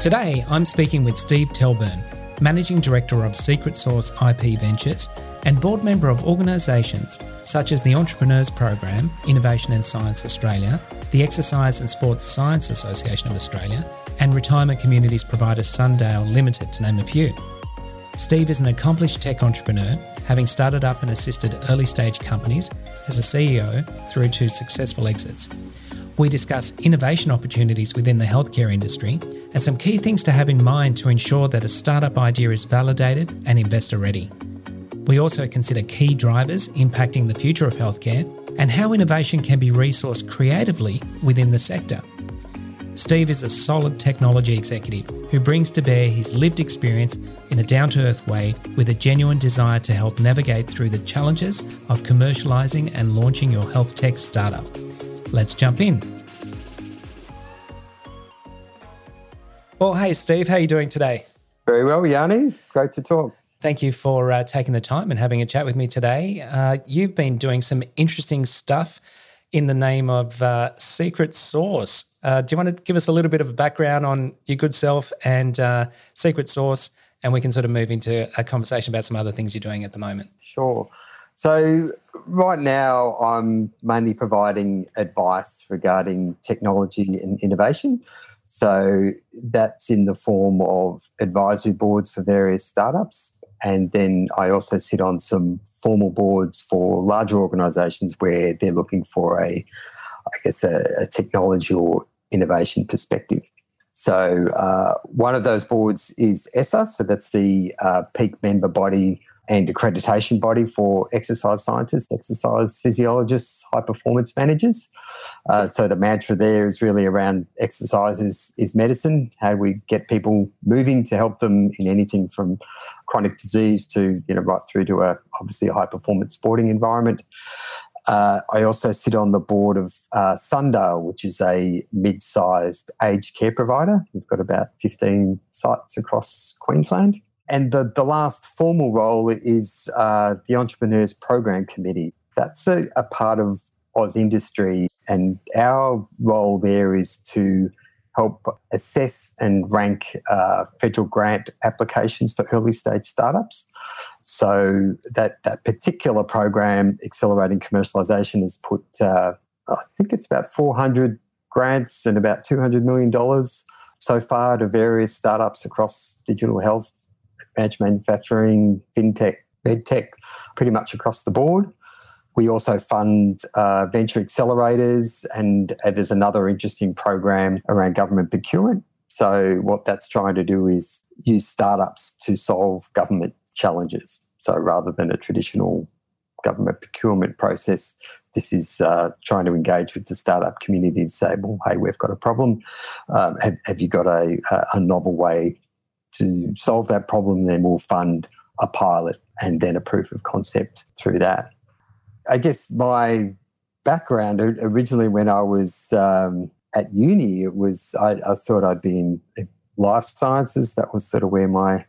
Today, I'm speaking with Steve Telburn, Managing Director of Secret Sauce IP Ventures and board member of organisations such as the Entrepreneurs Program, Innovation and Science Australia, the Exercise and Sports Science Association of Australia, and retirement communities provider Sundale Limited, to name a few. Steve is an accomplished tech entrepreneur, having started up and assisted early stage companies as a CEO through to successful exits. We discuss innovation opportunities within the healthcare industry and some key things to have in mind to ensure that a startup idea is validated and investor ready. We also consider key drivers impacting the future of healthcare and how innovation can be resourced creatively within the sector. Steve is a solid technology executive who brings to bear his lived experience in a down to earth way with a genuine desire to help navigate through the challenges of commercializing and launching your health tech startup. Let's jump in. Well, hey, Steve, how are you doing today? Very well, Yanni. Great to talk. Thank you for uh, taking the time and having a chat with me today. Uh, you've been doing some interesting stuff in the name of uh, Secret Sauce. Uh, do you want to give us a little bit of a background on your good self and uh, Secret Sauce? And we can sort of move into a conversation about some other things you're doing at the moment. Sure. So, right now, I'm mainly providing advice regarding technology and innovation. So, that's in the form of advisory boards for various startups. And then I also sit on some formal boards for larger organizations where they're looking for a, I guess, a, a technology or innovation perspective. So, uh, one of those boards is ESSA, so that's the uh, peak member body and accreditation body for exercise scientists, exercise physiologists, high performance managers. Uh, so the mantra there is really around exercise is, is medicine. How do we get people moving to help them in anything from chronic disease to you know right through to a obviously a high performance sporting environment. Uh, I also sit on the board of uh, Sundale, which is a mid-sized aged care provider. We've got about 15 sites across Queensland. And the, the last formal role is uh, the Entrepreneurs Program Committee. That's a, a part of AusIndustry, and our role there is to help assess and rank uh, federal grant applications for early stage startups. So that that particular program, Accelerating Commercialization, has put uh, I think it's about 400 grants and about 200 million dollars so far to various startups across digital health advanced manufacturing, fintech, medtech, pretty much across the board. We also fund uh, venture accelerators, and there's another interesting program around government procurement. So, what that's trying to do is use startups to solve government challenges. So, rather than a traditional government procurement process, this is uh, trying to engage with the startup community to say, well, hey, we've got a problem. Um, have, have, you got a, a novel way to solve that problem, then we'll fund a pilot and then a proof of concept through that. I guess my background originally when I was um, at uni, it was I, I, thought I'd be in life sciences. That was sort of where my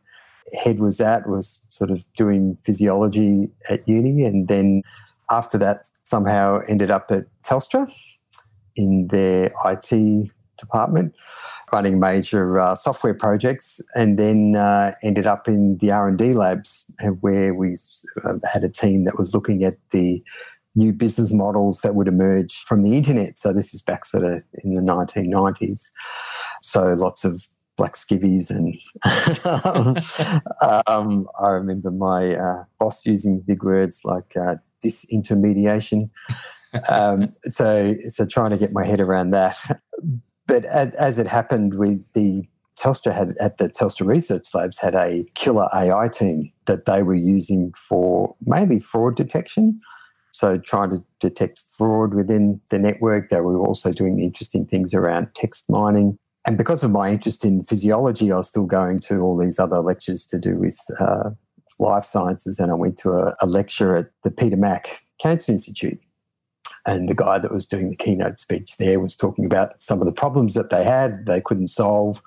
head was at. Was sort of doing physiology at uni, and then after that, somehow ended up at Telstra in their IT department running major uh, software projects, and then uh, ended up in the R and D labs where we uh, had a team that was looking at the new business models that would emerge from the internet. So this is back sort of in the 1990s. So lots of black skivvies and um, I remember my uh, boss using big words like uh, disintermediation. Um, so, so trying to get my head around that but as, as it happened with the Telstra had at the Telstra Research Labs had a killer AI team that they were using for mainly fraud detection. So trying to detect fraud within the network. They were also doing interesting things around text mining. and because of my interest in physiology, I was still going to all these other lectures to do with uh, life sciences. And I went to a, a lecture at the Peter Mac Cancer Institute. And the guy that was doing the keynote speech there was talking about some of the problems that they had, they couldn't solve.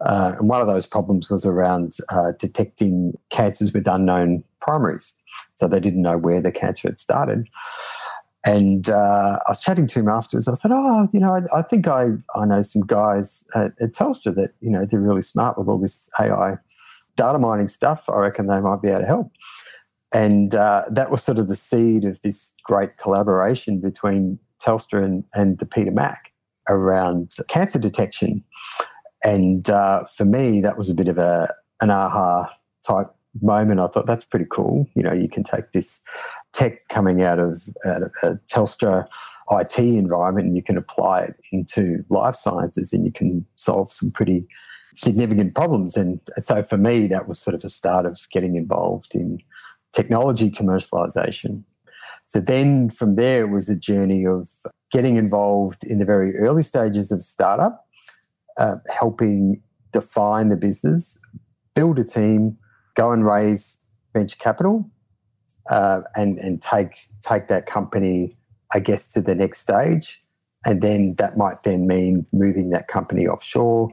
Uh, and one of those problems was around uh, detecting cancers with unknown primaries. So they didn't know where the cancer had started. And uh, I was chatting to him afterwards. I thought, oh, you know, I, I think I, I know some guys at, at, Telstra that, you know, they're really smart with all this AI data mining stuff. I reckon they might be able to help. And uh, that was sort of the seed of this great collaboration between Telstra and, and the Peter Mac around cancer detection. And uh, for me, that was a bit of a an aha type moment. I thought that's pretty cool. You know, you can take this tech coming out of, out of a Telstra IT environment and you can apply it into life sciences and you can solve some pretty significant problems. And so for me, that was sort of the start of getting involved in technology commercialization. So then from there it was a journey of getting involved in the very early stages of startup, uh, helping define the business, build a team, go and raise venture capital, uh, and and take take that company, I guess, to the next stage, and then that might then mean moving that company offshore,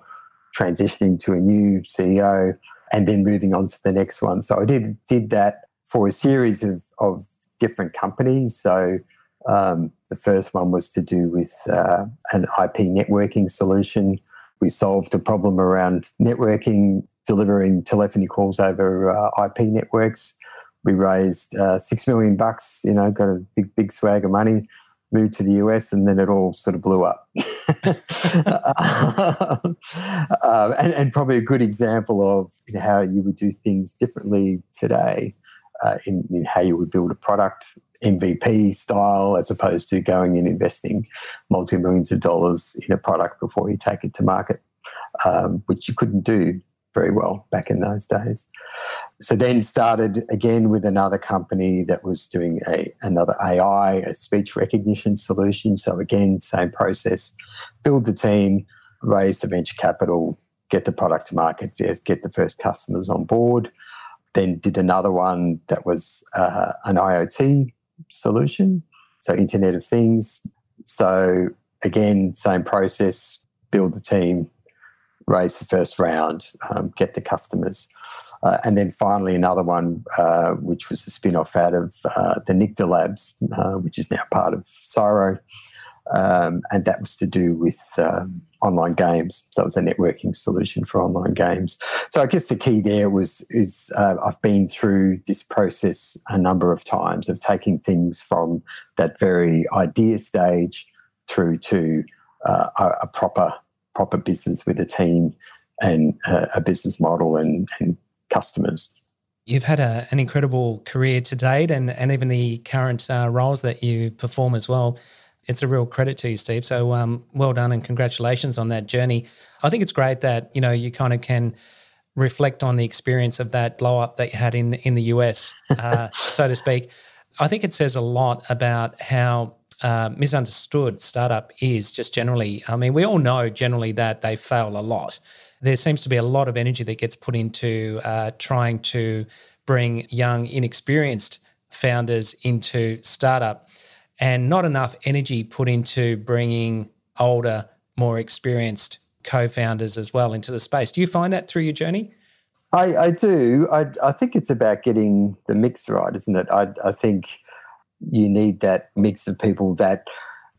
transitioning to a new CEO, and then moving on to the next one. So I did did that for a series of of different companies. So um, the first one was to do with uh, an IP networking solution. We solved a problem around networking, delivering telephony calls over uh, IP networks we raised uh, six million bucks. You know, got a big big swag of money. Moved to the US, and then it all sort of blew up. uh, and, and, probably a good example of how you would do things differently today. Uh, in, in, how you would build a product MVP style as opposed to going and investing multi millions of dollars in a product before you take it to market, um, which you couldn't do very well back in those days. So then started again with another company that was doing a another AI, a speech recognition solution. So again, same process, build the team, raise the venture capital, get the product to market, get the first customers on board. Then did another one that was uh, an IoT solution, so Internet of Things. So again, same process, build the team, raise the first round, um, get the customers. Uh, and then finally, another one, uh, which was a spin off out of uh, the NICTA Labs, uh, which is now part of CSIRO. Um, and that was to do with um, online games. So it was a networking solution for online games. So I guess the key there was is uh, I've been through this process a number of times of taking things from that very idea stage through to uh, a, a proper proper business with a team and uh, a business model and, and customers. You've had a, an incredible career to date and, and even the current uh, roles that you perform as well. It's a real credit to you, Steve. So um, well done and congratulations on that journey. I think it's great that, you know, you kind of can reflect on the experience of that blow up that you had in, in the US, uh, so to speak. I think it says a lot about how uh, misunderstood startup is just generally. I mean, we all know generally that they fail a lot. There seems to be a lot of energy that gets put into uh, trying to bring young, inexperienced founders into startup, and not enough energy put into bringing older, more experienced co-founders as well into the space. Do you find that through your journey? I, I do. I, I think it's about getting the mix right, isn't it? I, I think you need that mix of people that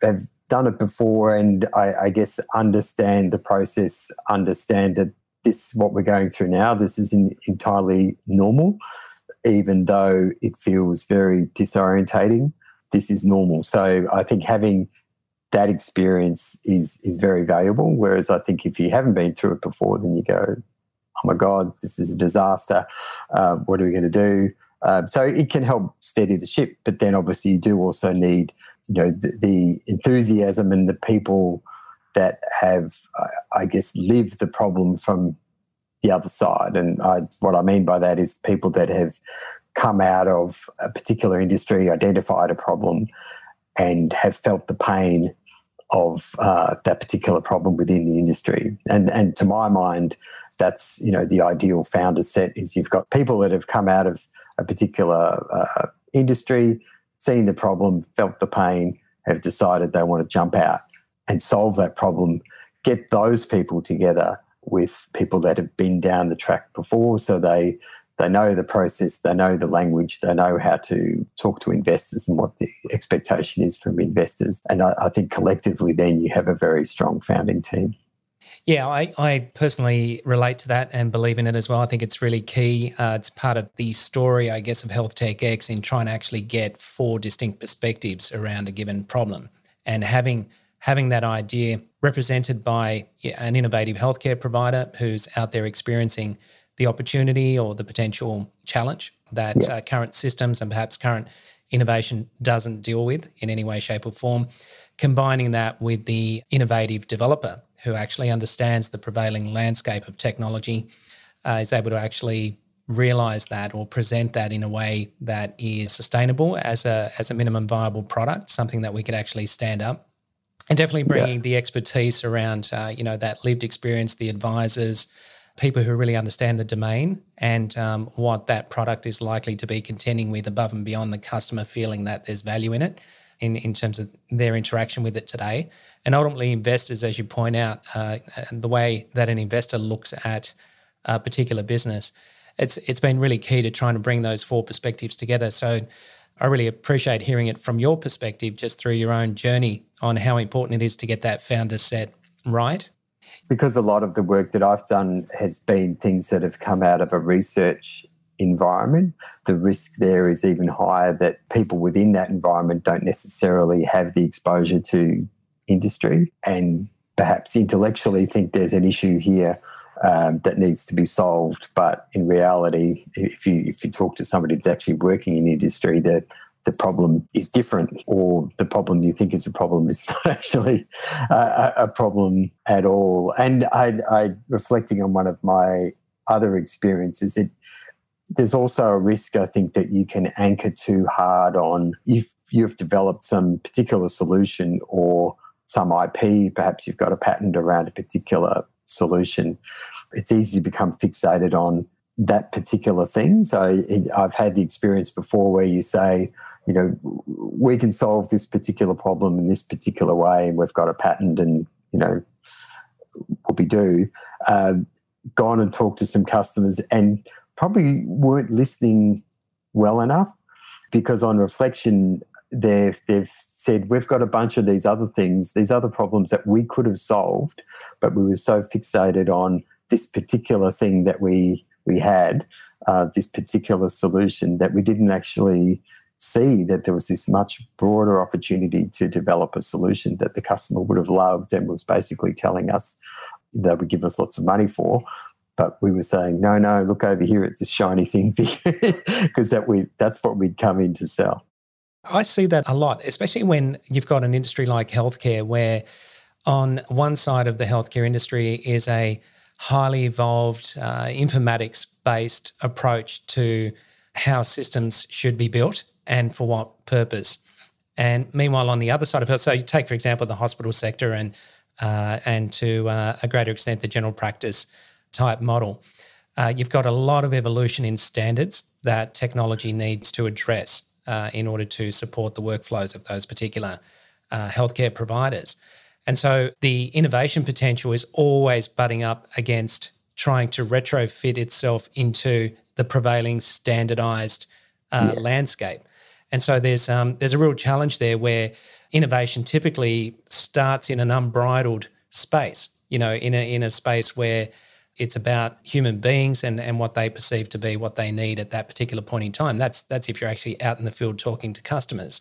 have done it before and I, I, guess understand the process, understand that this what we're going through now. This is entirely normal, even though it feels very disorientating. This is normal. So I think having that experience is is very valuable. Whereas I think if you haven't been through it before, then you go, "Oh my God, this is a disaster. Uh, what are we going to do?" Um, so it can help steady the ship, but then obviously you do also need, you know, the, the enthusiasm and the people that have, uh, I guess, lived the problem from the other side. And I, what I mean by that is people that have come out of a particular industry, identified a problem, and have felt the pain of uh, that particular problem within the industry. And and to my mind, that's you know the ideal founder set is you've got people that have come out of a particular uh, industry, seen the problem, felt the pain, have decided they want to jump out and solve that problem. Get those people together with people that have been down the track before, so they they know the process, they know the language, they know how to talk to investors and what the expectation is from investors. And I, I think collectively, then you have a very strong founding team. Yeah, I, I, personally relate to that and believe in it as well. I think it's really key. Uh, it's part of the story, I guess, of Health Tech X in trying to actually get four distinct perspectives around a given problem and having having that idea represented by an innovative healthcare provider who's out there experiencing the opportunity or the potential challenge that yeah. uh, current systems and perhaps current innovation doesn't deal with in any way, shape, or form. Combining that with the innovative developer who actually understands the prevailing landscape of technology, uh, is able to actually realize that or present that in a way that is sustainable as a as a minimum viable product, something that we could actually stand up, and definitely bringing yeah. the expertise around uh, you know that lived experience, the advisors, people who really understand the domain and um, what that product is likely to be contending with above and beyond the customer feeling that there's value in it in, in terms of their interaction with it today. And ultimately, investors, as you point out, uh, the way that an investor looks at a particular business, it's it's been really key to trying to bring those four perspectives together. So I really appreciate hearing it from your perspective, just through your own journey on how important it is to get that founder set right because a lot of the work that I've done has been things that have come out of a research environment, the risk there is even higher that people within that environment don't necessarily have the exposure to industry and perhaps intellectually think there's an issue here um, that needs to be solved. But in reality, if you if you talk to somebody that's actually working in industry, that the problem is different or the problem you think is a problem is not actually a, a problem at all. And I, I, reflecting on one of my other experiences, it, there's also a risk, I think, that you can anchor too hard on if you've developed some particular solution or some IP, perhaps you've got a patent around a particular solution. It's easy to become fixated on that particular thing. So I've had the experience before where you say, you know, we can solve this particular problem in this particular way, and we've got a patent, and you know, what we do. Um, gone and talked to some customers, and probably weren't listening well enough, because on reflection, they've they've said we've got a bunch of these other things, these other problems that we could have solved, but we were so fixated on this particular thing that we we had, uh, this particular solution that we didn't actually see that there was this much broader opportunity to develop a solution that the customer would have loved and was basically telling us they would give us lots of money for. But we were saying, no, no, look over here at this shiny thing because that we that's what we'd come in to sell. I see that a lot, especially when you've got an industry like healthcare where on one side of the healthcare industry is a highly evolved uh, informatics based approach to how systems should be built and for what purpose. And meanwhile, on the other side of it, so you take, for example, the hospital sector and uh, and to uh, a greater extent the general practice type model, uh, you've got a lot of evolution in standards that technology needs to address uh, in order to support the workflows of those particular uh, healthcare providers. And so the innovation potential is always butting up against trying to retrofit itself into the prevailing standardized uh, yeah. landscape. And so there's um, there's a real challenge there where innovation typically starts in an unbridled space. You know, in a in a space where it's about human beings and, and what they perceive to be what they need at that particular point in time. That's that's if you're actually out in the field talking to customers.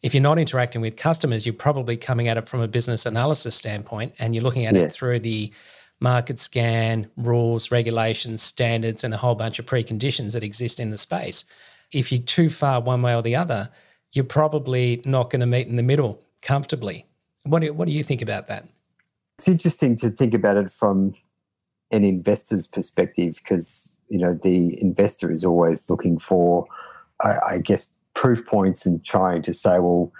If you're not interacting with customers, you're probably coming at it from a business analysis standpoint and you're looking at yes. it through the market scan, rules, regulations, standards, and a whole bunch of preconditions that exist in the space if you're too far one way or the other, you're probably not going to meet in the middle comfortably. What do, what do you think about that? It's interesting to think about it from an investor's perspective because you know the investor is always looking for, I, I guess, proof points and trying to say, well,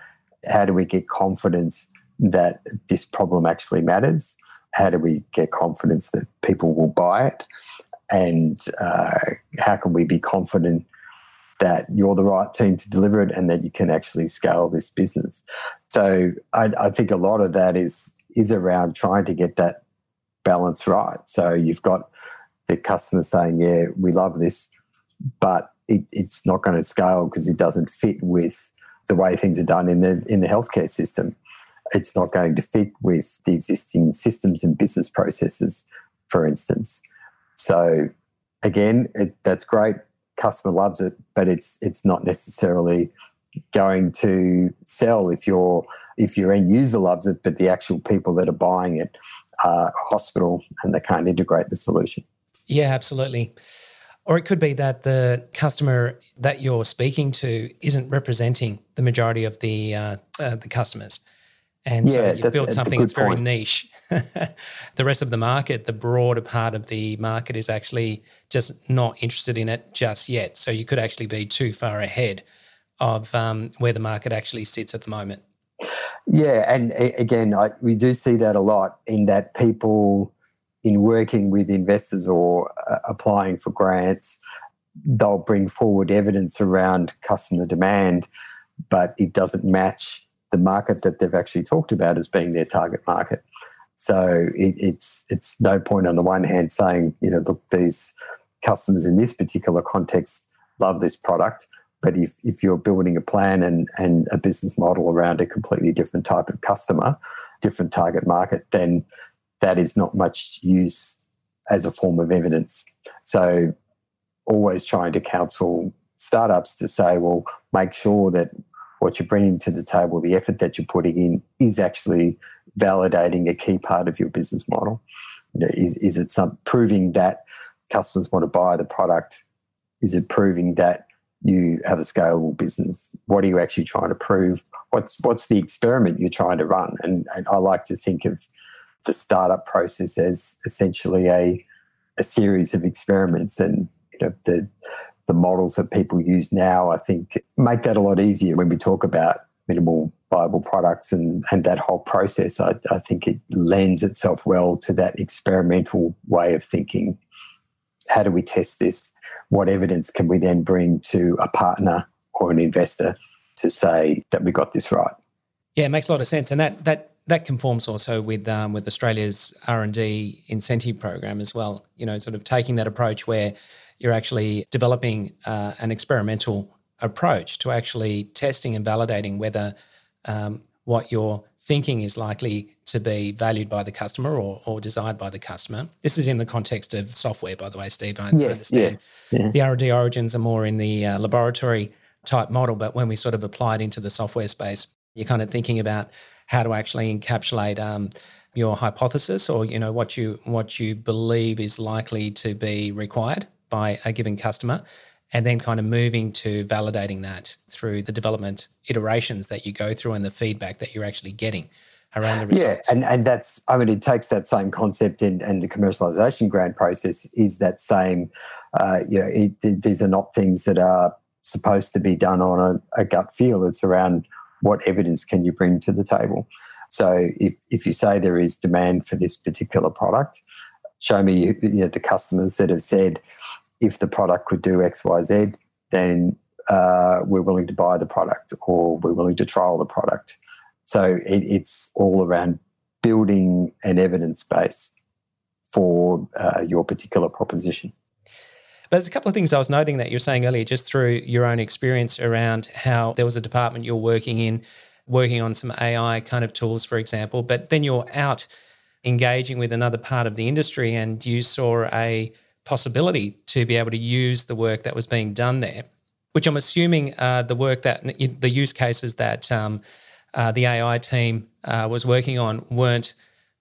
how do we get confidence that this problem actually matters? How do we get confidence that people will buy it? And uh, how can we be confident that you're the right team to deliver it and that you can actually scale this business? So I, I think a lot of that is is around trying to get that balance right. So you've got the customer saying, "Yeah, we love this," but it, it's not going to scale because it doesn't fit with the way things are done in the in the healthcare system. It's not going to fit with the existing systems and business processes, for instance. So again, it, that's great. Customer loves it, but it's it's not necessarily going to sell if your if your end user loves it, but the actual people that are buying it are hospital and they can't integrate the solution. Yeah, absolutely. Or it could be that the customer that you're speaking to isn't representing the majority of the uh, uh, the customers, and so you build something that's very niche. the rest of the market, the broader part of the market, is actually just not interested in it just yet. So you could actually be too far ahead of um, where the market actually sits at the moment. Yeah, and again, I, we do see that a lot in that people in working with investors or uh, applying for grants, they'll bring forward evidence around customer demand, but it doesn't match the market that they've actually talked about as being their target market. So it, it's it's no point on the one hand saying you know look these customers in this particular context love this product, but if, if you're building a plan and, and a business model around a completely different type of customer, different target market, then that is not much use as a form of evidence. So, always trying to counsel startups to say, well, make sure that what you're bringing to the table, the effort that you're putting in, is actually validating a key part of your business model. You know, is, is it some proving that customers want to buy the product? Is it proving that you have a scalable business? What are you actually trying to prove? What's what's the experiment you're trying to run? And, and I like to think of the startup process as essentially a a series of experiments and you know the the models that people use now I think make that a lot easier when we talk about minimal viable products and and that whole process. I, I think it lends itself well to that experimental way of thinking. How do we test this? What evidence can we then bring to a partner or an investor to say that we got this right? Yeah it makes a lot of sense. And that that that conforms also with um, with Australia's R and D incentive program as well. You know, sort of taking that approach where you're actually developing uh, an experimental approach to actually testing and validating whether um, what you're thinking is likely to be valued by the customer or, or desired by the customer. This is in the context of software, by the way, Steve. I yes, understand. Yes, yeah. The R&D origins are more in the uh, laboratory type model, but when we sort of apply it into the software space, you're kind of thinking about how to actually encapsulate um, your hypothesis or you know what you what you believe is likely to be required by a given customer and then kind of moving to validating that through the development iterations that you go through and the feedback that you're actually getting around the results. Yeah, and, and that's, I mean, it takes that same concept and, and the commercialization grant process is that same, uh, you know, it, it, these are not things that are supposed to be done on a, a gut feel. It's around what evidence can you bring to the table? So if, if you say there is demand for this particular product, show me you know, the customers that have said, if the product could do X, Y, Z, then uh, we're willing to buy the product or we're willing to trial the product. So it, it's all around building an evidence base for uh, your particular proposition. But there's a couple of things I was noting that you're saying earlier, just through your own experience around how there was a department you're working in, working on some AI kind of tools, for example, but then you're out engaging with another part of the industry and you saw a possibility to be able to use the work that was being done there, which I'm assuming uh, the work that the use cases that um, uh, the AI team uh, was working on weren't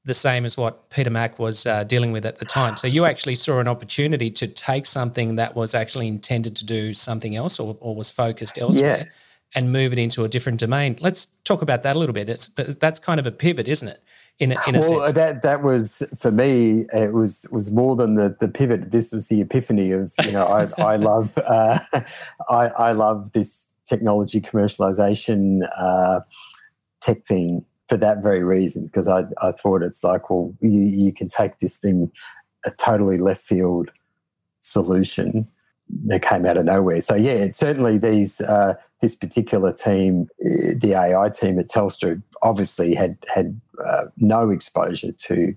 the same as what Peter Mac was uh, dealing with at the time. So you actually saw an opportunity to take something that was actually intended to do something else or, or was focused elsewhere. Yeah. And move it into a different domain. Let's talk about that a little bit. It's that's kind of a pivot, isn't it? In a, in a well, sense. that that was for me. It was was more than the the pivot. This was the epiphany of you know I I love uh, I I love this technology commercialization uh, tech thing for that very reason, because I, I thought it's like, well, you, you can take this thing, a totally left field solution that came out of nowhere. So yeah, certainly these uh, this particular team, eh, the AI team at Telstra, obviously had had uh, no exposure to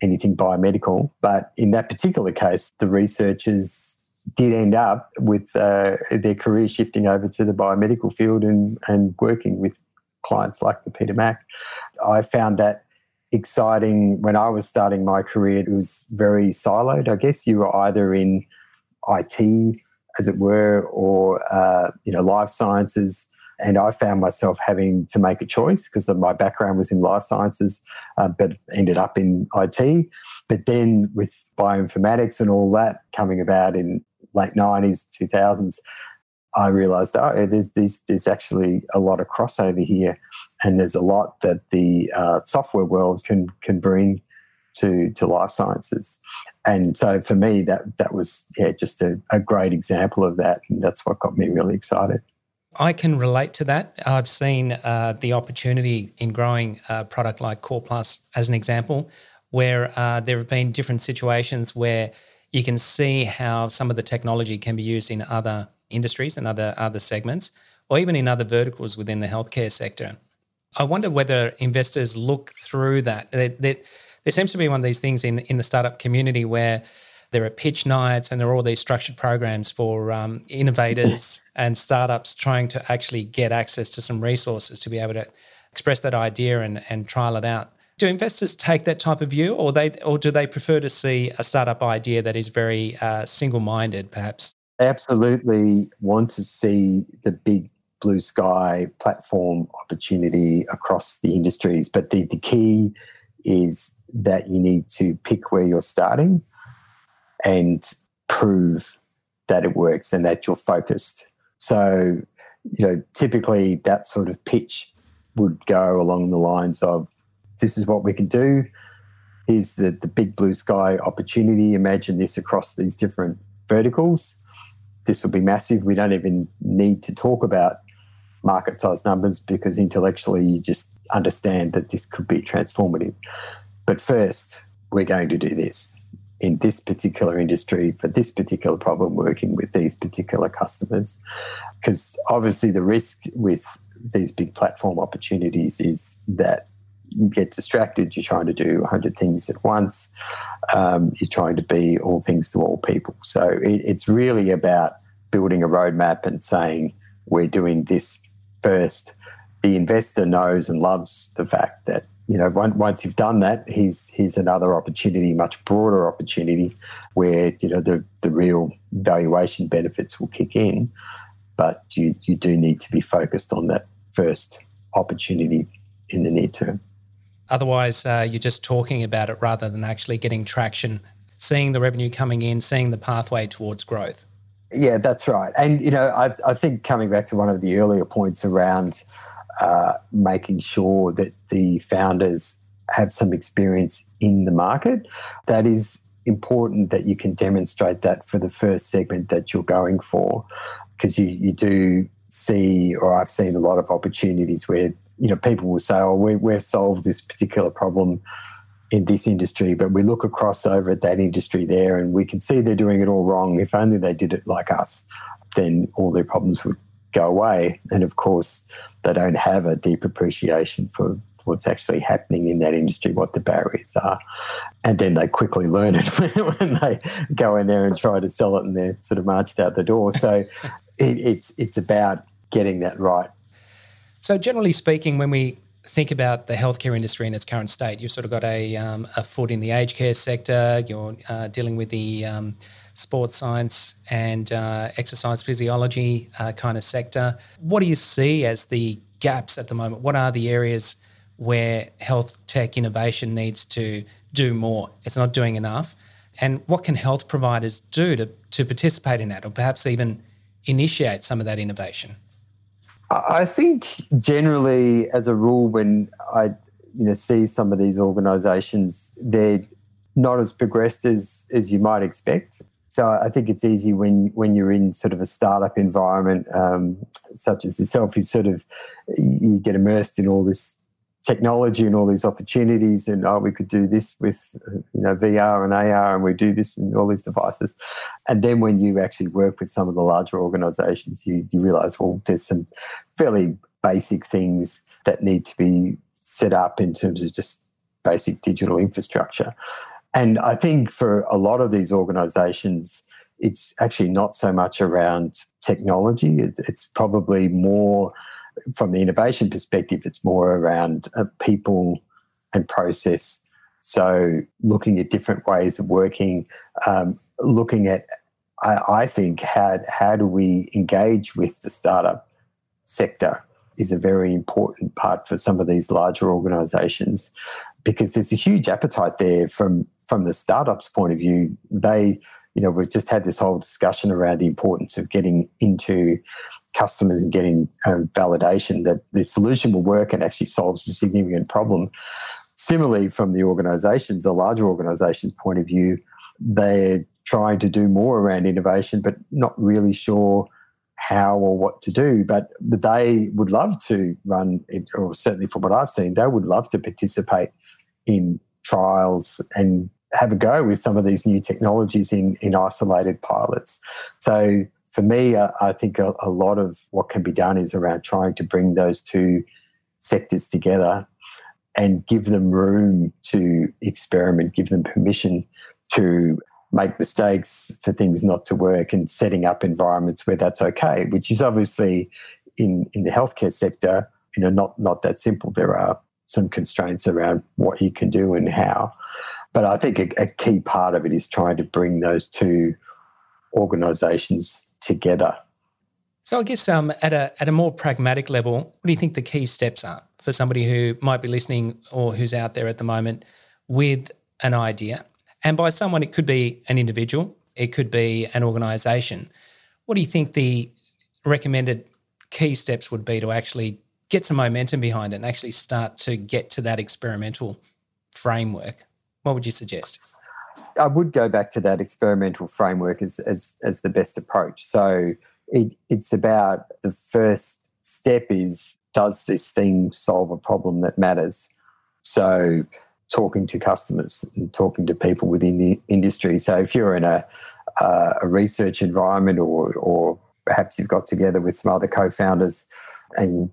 anything biomedical, but in that particular case, the researchers did end up with uh, their career shifting over to the biomedical field and and working with clients like the Peter Mac. I found that exciting when I was starting my career. It was very siloed. I guess you were either in IT, as it were, or uh, you know, life sciences. And I found myself having to make a choice because my background was in life sciences, uh, but ended up in IT. But then with bioinformatics and all that coming about in late 90s, 2000s, I realized, oh, there's, there's, there's actually a lot of crossover here. And there's a lot that the uh, software world can, can bring to to life sciences. And so for me, that that was yeah just a, a great example of that, and that's what got me really excited. I can relate to that. I've seen uh, the opportunity in growing a product like Coreplus as an example, where uh, there have been different situations where you can see how some of the technology can be used in other industries and other other segments, or even in other verticals within the healthcare sector. I wonder whether investors look through that. that there seems to be one of these things in in the startup community where there are pitch nights and there are all these structured programs for um, innovators and startups trying to actually get access to some resources to be able to express that idea and, and trial it out. Do investors take that type of view, or they, or do they prefer to see a startup idea that is very uh, single-minded, perhaps? They absolutely want to see the big blue sky platform opportunity across the industries, but the, the key is that you need to pick where you're starting and prove that it works and that you're focused. So, you know, typically that sort of pitch would go along the lines of this is what we can do. Here's the, the big blue sky opportunity. Imagine this across these different verticals. This will be massive. We don't even need to talk about market size numbers because intellectually you just understand that this could be transformative. But first, we're going to do this in this particular industry for this particular problem, working with these particular customers. Because obviously, the risk with these big platform opportunities is that you get distracted. You're trying to do 100 things at once. Um, you're trying to be all things to all people. So it, it's really about building a roadmap and saying, we're doing this first. The investor knows and loves the fact that you know, once you've done that, here's here's another opportunity, much broader opportunity, where you know the the real valuation benefits will kick in, but you you do need to be focused on that first opportunity in the near term. Otherwise, uh, you're just talking about it rather than actually getting traction, seeing the revenue coming in, seeing the pathway towards growth. Yeah, that's right. And you know, I, I think coming back to one of the earlier points around uh, making sure that the founders have some experience in the market. That is important that you can demonstrate that for the first segment that you're going for, because you, you do see, or I've seen a lot of opportunities where you know people will say, "Oh, we, we've solved this particular problem." in this industry, but we look across over at that industry there and we can see they're doing it all wrong. If only they did it like us, then all their problems would go away. And of course, they don't have a deep appreciation for what's actually happening in that industry, what the barriers are. And then they quickly learn it when they go in there and try to sell it and they're sort of marched out the door. So it, it's, it's about getting that right. So, generally speaking, when we think about the healthcare industry in its current state, you've sort of got a, um, a foot in the aged care sector, you're uh, dealing with the um, sports science and uh, exercise physiology uh, kind of sector. What do you see as the gaps at the moment? What are the areas where health tech innovation needs to do more? It's not doing enough. And what can health providers do to, to participate in that or perhaps even initiate some of that innovation? I think generally, as a rule, when I you know see some of these organisations, they're not as progressed as as you might expect. So I think it's easy when when you're in sort of a startup environment um, such as yourself, you sort of you get immersed in all this technology and all these opportunities and oh we could do this with you know VR and AR and we do this and all these devices. And then when you actually work with some of the larger organizations you, you realize well there's some fairly basic things that need to be set up in terms of just basic digital infrastructure and I think for a lot of these organizations it's actually not so much around technology it's probably more from the innovation perspective, it's more around uh, people and process. So, looking at different ways of working, um, looking at, I, I think, how, how do we engage with the startup sector is a very important part for some of these larger organizations because there's a huge appetite there from from the startups point of view they you know we've just had this whole discussion around the importance of getting into customers and getting um, validation that the solution will work and actually solves a significant problem. Similarly, from the organizations, the larger organizations' point of view, they're trying to do more around innovation, but not really sure how or what to do. But they would love to run, or certainly from what I've seen, they would love to participate in trials and have a go with some of these new technologies in, in isolated pilots. So for me, I, I think a, a, lot of what can be done is around trying to bring those two sectors together and give them room to experiment, give them permission to make mistakes for things not to work and setting up environments where that's okay, which is obviously in, in the healthcare sector, you know, not, not that simple. There are some constraints around what you can do and how. But I think a, a key part of it is trying to bring those two organizations together. So I guess um, at a at a more pragmatic level, what do you think the key steps are for somebody who might be listening or who's out there at the moment with an idea? And by someone, it could be an individual, it could be an organisation. What do you think the recommended key steps would be to actually get some momentum behind it and actually start to get to that experimental framework? What would you suggest? I would go back to that experimental framework as as, as the best approach. So it, it's about the first step is does this thing solve a problem that matters? So talking to customers and talking to people within the industry. So if you're in a uh, a research environment or or perhaps you've got together with some other co-founders and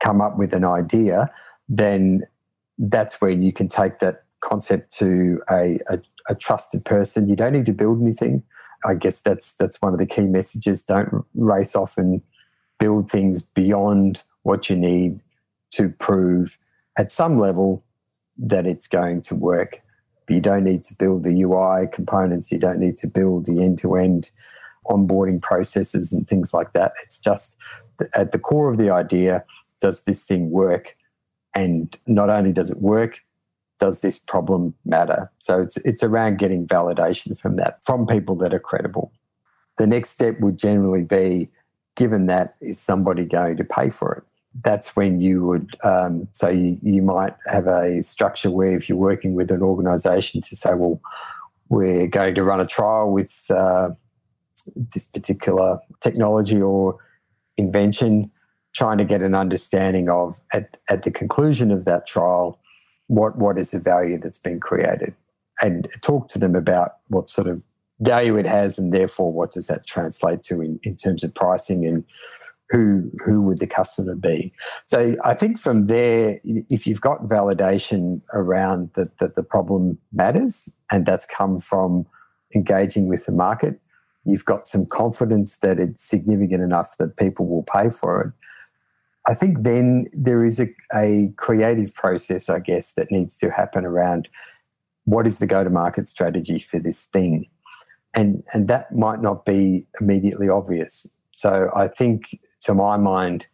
come up with an idea, then that's where you can take that concept to a, a, a trusted person. You don't need to build anything. I guess that's that's one of the key messages. Don't race off and build things beyond what you need to prove at some level that it's going to work. But you don't need to build the UI components. You don't need to build the end-to-end onboarding processes and things like that. It's just at the core of the idea: does this thing work? And not only does it work, does this problem matter? So it's, it's around getting validation from that, from people that are credible. The next step would generally be given that, is somebody going to pay for it? That's when you would, um, so you, you might have a structure where if you're working with an organization to say, well, we're going to run a trial with uh, this particular technology or invention, trying to get an understanding of at, at the conclusion of that trial, what what is the value that's been created? And talk to them about what sort of value it has and therefore what does that translate to in, in terms of pricing and who who would the customer be? So i think from there if you've got validation around that, that the problem matters and that's come from engaging with the market you've got some confidence that it's significant enough that people will pay for it I think then there is a, a creative process, I guess, that needs to happen around what is the go to market strategy for this thing. And, and that might not be immediately obvious. So I think, to my mind,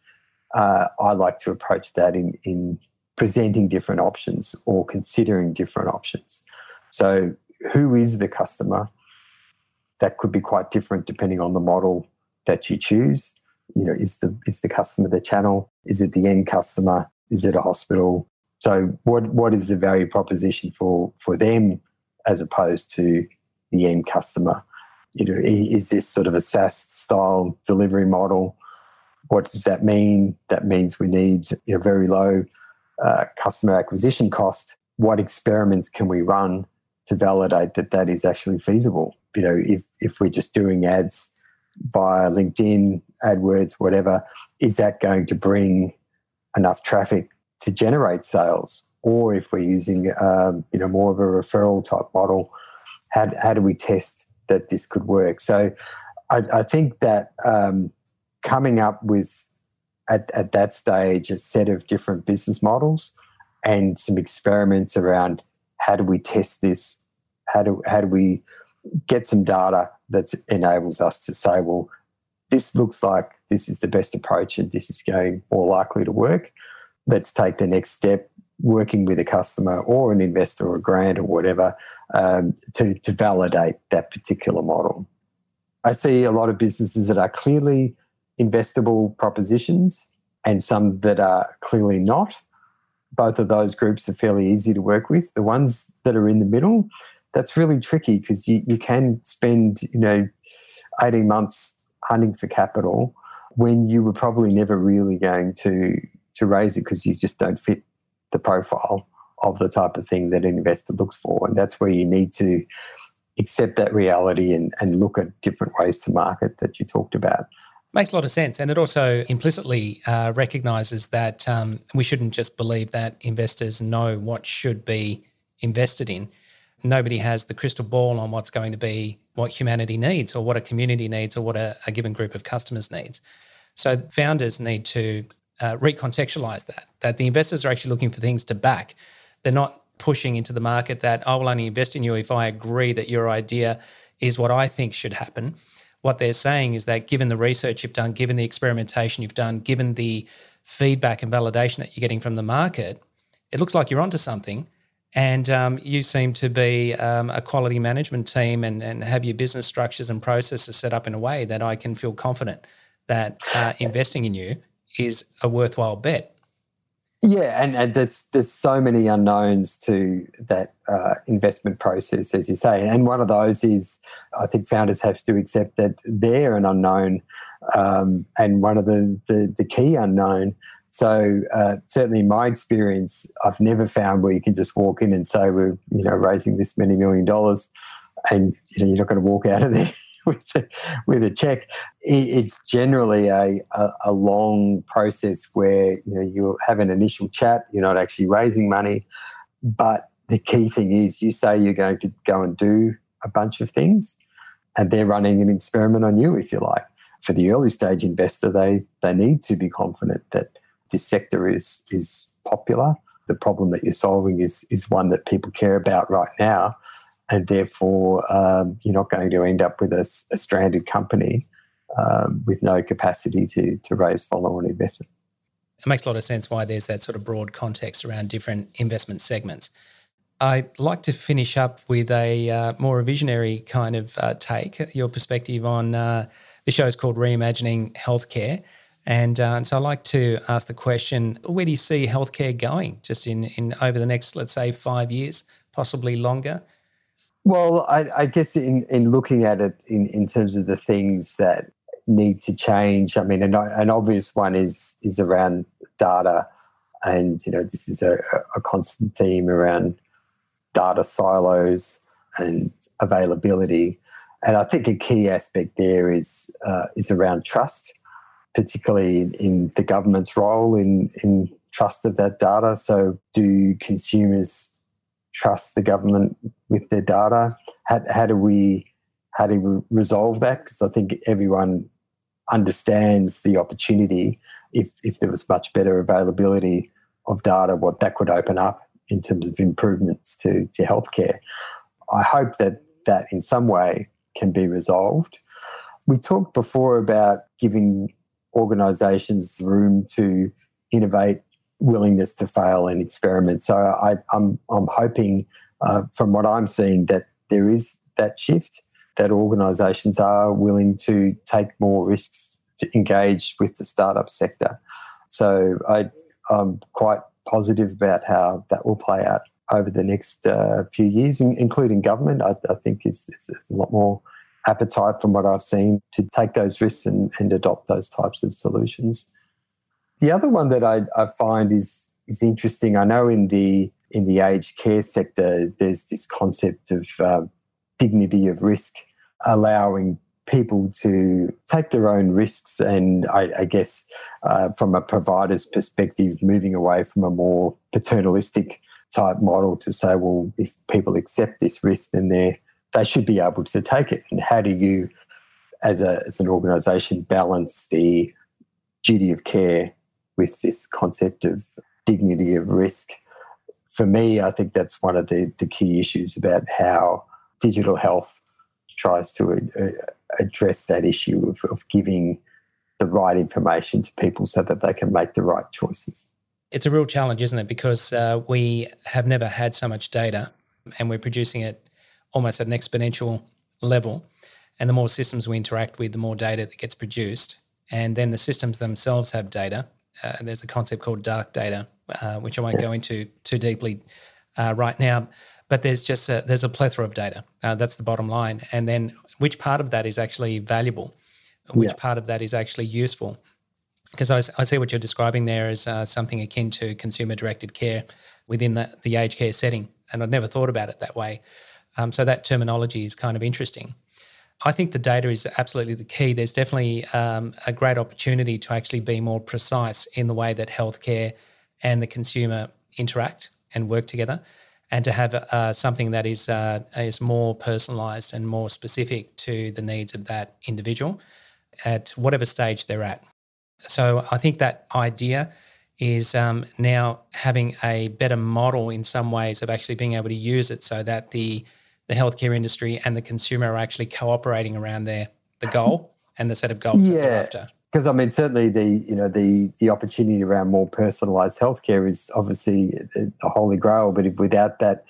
uh, I like to approach that in, in presenting different options or considering different options. So, who is the customer? That could be quite different depending on the model that you choose you know, is the is the customer the channel? Is it the end customer? Is it a hospital? So what what is the value proposition for for them as opposed to the end customer? You know, is this sort of a SaaS style delivery model? What does that mean? That means we need you know, very low uh, customer acquisition cost, what experiments can we run to validate that that is actually feasible? You know, if, if we're just doing ads via LinkedIn, AdWords, whatever, is that going to bring enough traffic to generate sales? Or if we're using, um, you know, more of a referral type model, how, how do we test that this could work? So I, I think that um, coming up with at, at that stage a set of different business models and some experiments around how do we test this how do how do we get some data that enables us to say well this looks like this is the best approach and this is going more likely to work let's take the next step working with a customer or an investor or a grant or whatever um, to, to validate that particular model i see a lot of businesses that are clearly investable propositions and some that are clearly not. Both of those groups are fairly easy to work with. The ones that are in the middle, that's really tricky because you, you can spend, you know, 18 months hunting for capital when you were probably never really going to to raise it because you just don't fit the profile of the type of thing that an investor looks for. And that's where you need to accept that reality and, and look at different ways to market that you talked about. Makes a lot of sense. And it also implicitly uh, recognizes that um, we shouldn't just believe that investors know what should be invested in. Nobody has the crystal ball on what's going to be what humanity needs or what a community needs or what a, a given group of customers needs. So founders need to uh, recontextualize that, that the investors are actually looking for things to back. They're not pushing into the market that I will only invest in you if I agree that your idea is what I think should happen what they're saying is that given the research you've done, given the experimentation you've done, given the feedback and validation that you're getting from the market, it looks like you're onto something. And um, you seem to be um, a quality management team and, and have your business structures and processes set up in a way that I can feel confident that uh, investing in you is a worthwhile bet. Yeah, and, and, there's there's so many unknowns to that uh, investment process, as you say, and one of those is I think founders have to accept that they're an unknown, um, and one of the, the, the key unknown. So uh, certainly, in my experience, I've never found where you can just walk in and say we're you know raising this many million dollars, and you know you're not going to walk out of there with a, with a check. It's generally a, a, a, long process where you know you have an initial chat. You're not actually raising money, but the key thing is you say you're going to go and do a bunch of things, and they're running an experiment on you, if you like. For the early stage investor, they they need to be confident that this sector is is popular. The problem that you're solving is is one that people care about right now and therefore um, you're not going to end up with a, a stranded company um, with no capacity to, to raise follow-on investment. It makes a lot of sense why there's that sort of broad context around different investment segments. I'd like to finish up with a uh, more visionary kind of uh, take, your perspective on uh, the show is called Reimagining Healthcare. And, uh, and so I'd like to ask the question where do you see healthcare going just in, in over the next, let's say, five years, possibly longer? Well, I, I, guess in, in looking at it in, in terms of the things that need to change, I mean, an, an obvious one is is around data, and you know this is a, a constant theme around data silos and availability, and I think a key aspect there is uh, is around trust, particularly in, the government's role in in trust of that data. So, do consumers trust the government with their data? How, how do we how do we resolve that? Because I think everyone understands the opportunity if if there was much better availability of data, what that could open up in terms of improvements to to healthcare. I hope that that in some way can be resolved. We talked before about giving organisations room to innovate willingness to fail and experiment. So I, am I'm, I'm hoping, uh, from what I'm seeing, that there is that shift. That organisations are willing to take more risks to engage with the startup sector. So I, I'm quite positive about how that will play out over the next uh, few years, including government. I, I think is, is a lot more appetite from what I've seen to take those risks and, and adopt those types of solutions. The other one that I, I find is is interesting. I know in the in the aged care sector, there's this concept of uh, dignity of risk, allowing people to take their own risks, and I, I guess uh, from a provider's perspective, moving away from a more paternalistic type model to say, well, if people accept this risk, then they they should be able to take it. And how do you, as a as an organisation, balance the duty of care with this concept of dignity of risk? For me, I think that's one of the, the key issues about how digital health tries to uh, address that issue of, of giving the right information to people so that they can make the right choices. It's a real challenge, isn't it? Because uh, we have never had so much data and we're producing it almost at an exponential level. And the more systems we interact with, the more data that gets produced. And then the systems themselves have data. Uh, there's a concept called dark data, uh, which I won't go into too deeply uh, right now. But there's just a, there's a plethora of data. Uh, that's the bottom line. And then which part of that is actually valuable? Which yeah. part of that is actually useful? Because I, I, see what you're describing there as uh, something akin to consumer directed care within the, the aged care setting. And I'd never thought about it that way. Um, so that terminology is kind of interesting. I think the data is absolutely the key. There's definitely um, a great opportunity to actually be more precise in the way that healthcare and the consumer interact and work together, and to have uh, something that is uh, is more personalised and more specific to the needs of that individual at whatever stage they're at. So I think that idea is um, now having a better model in some ways of actually being able to use it so that the the healthcare industry and the consumer are actually cooperating around their the goal and the set of goals yeah. that they're after. Because I mean, certainly the you know the the opportunity around more personalised healthcare is obviously the holy grail. But without that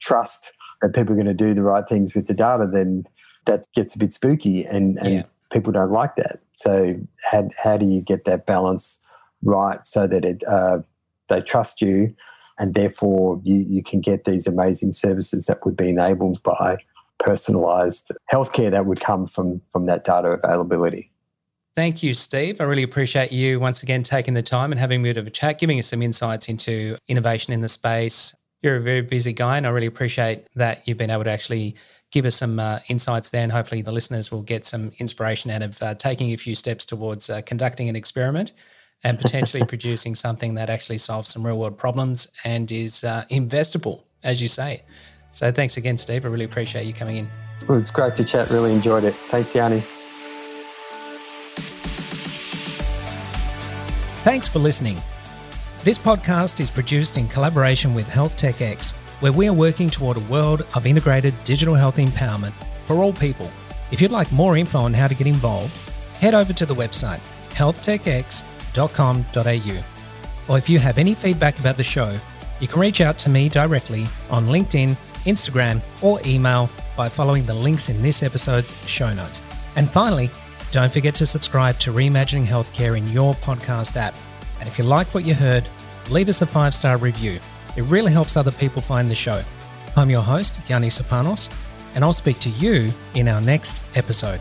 trust that people are going to do the right things with the data, then that gets a bit spooky, and and yeah. people don't like that. So how how do you get that balance right so that it uh, they trust you and therefore you, you can get these amazing services that would be enabled by personalized healthcare that would come from from that data availability. Thank you, Steve. I really appreciate you once again taking the time and having a bit of a chat, giving us some insights into innovation in the space. You're a very busy guy, and I really appreciate that you've been able to actually give us some uh, insights there. And hopefully, the listeners will get some inspiration out of uh, taking a few steps towards uh, conducting an experiment and potentially producing something that actually solves some real world problems and is uh, investable, as you say. So thanks again, Steve. I really appreciate you coming in. It was great to chat. Really enjoyed it. Thanks, Yanni. Thanks for listening. This podcast is produced in collaboration with Health Tech X, where we are working toward a world of integrated digital health empowerment for all people. If you'd like more info on how to get involved, head over to the website healthtechx.com www.thebrandingcoach.com.au. Or if you have any feedback about the show, you can reach out to me directly on LinkedIn, Instagram, or email by following the links in this episode's show notes. And finally, don't forget to subscribe to Reimagining Healthcare in your podcast app. And if you like what you heard, leave us a five star review. It really helps other people find the show. I'm your host, Yanni Sopanos, and I'll speak to you in our next episode.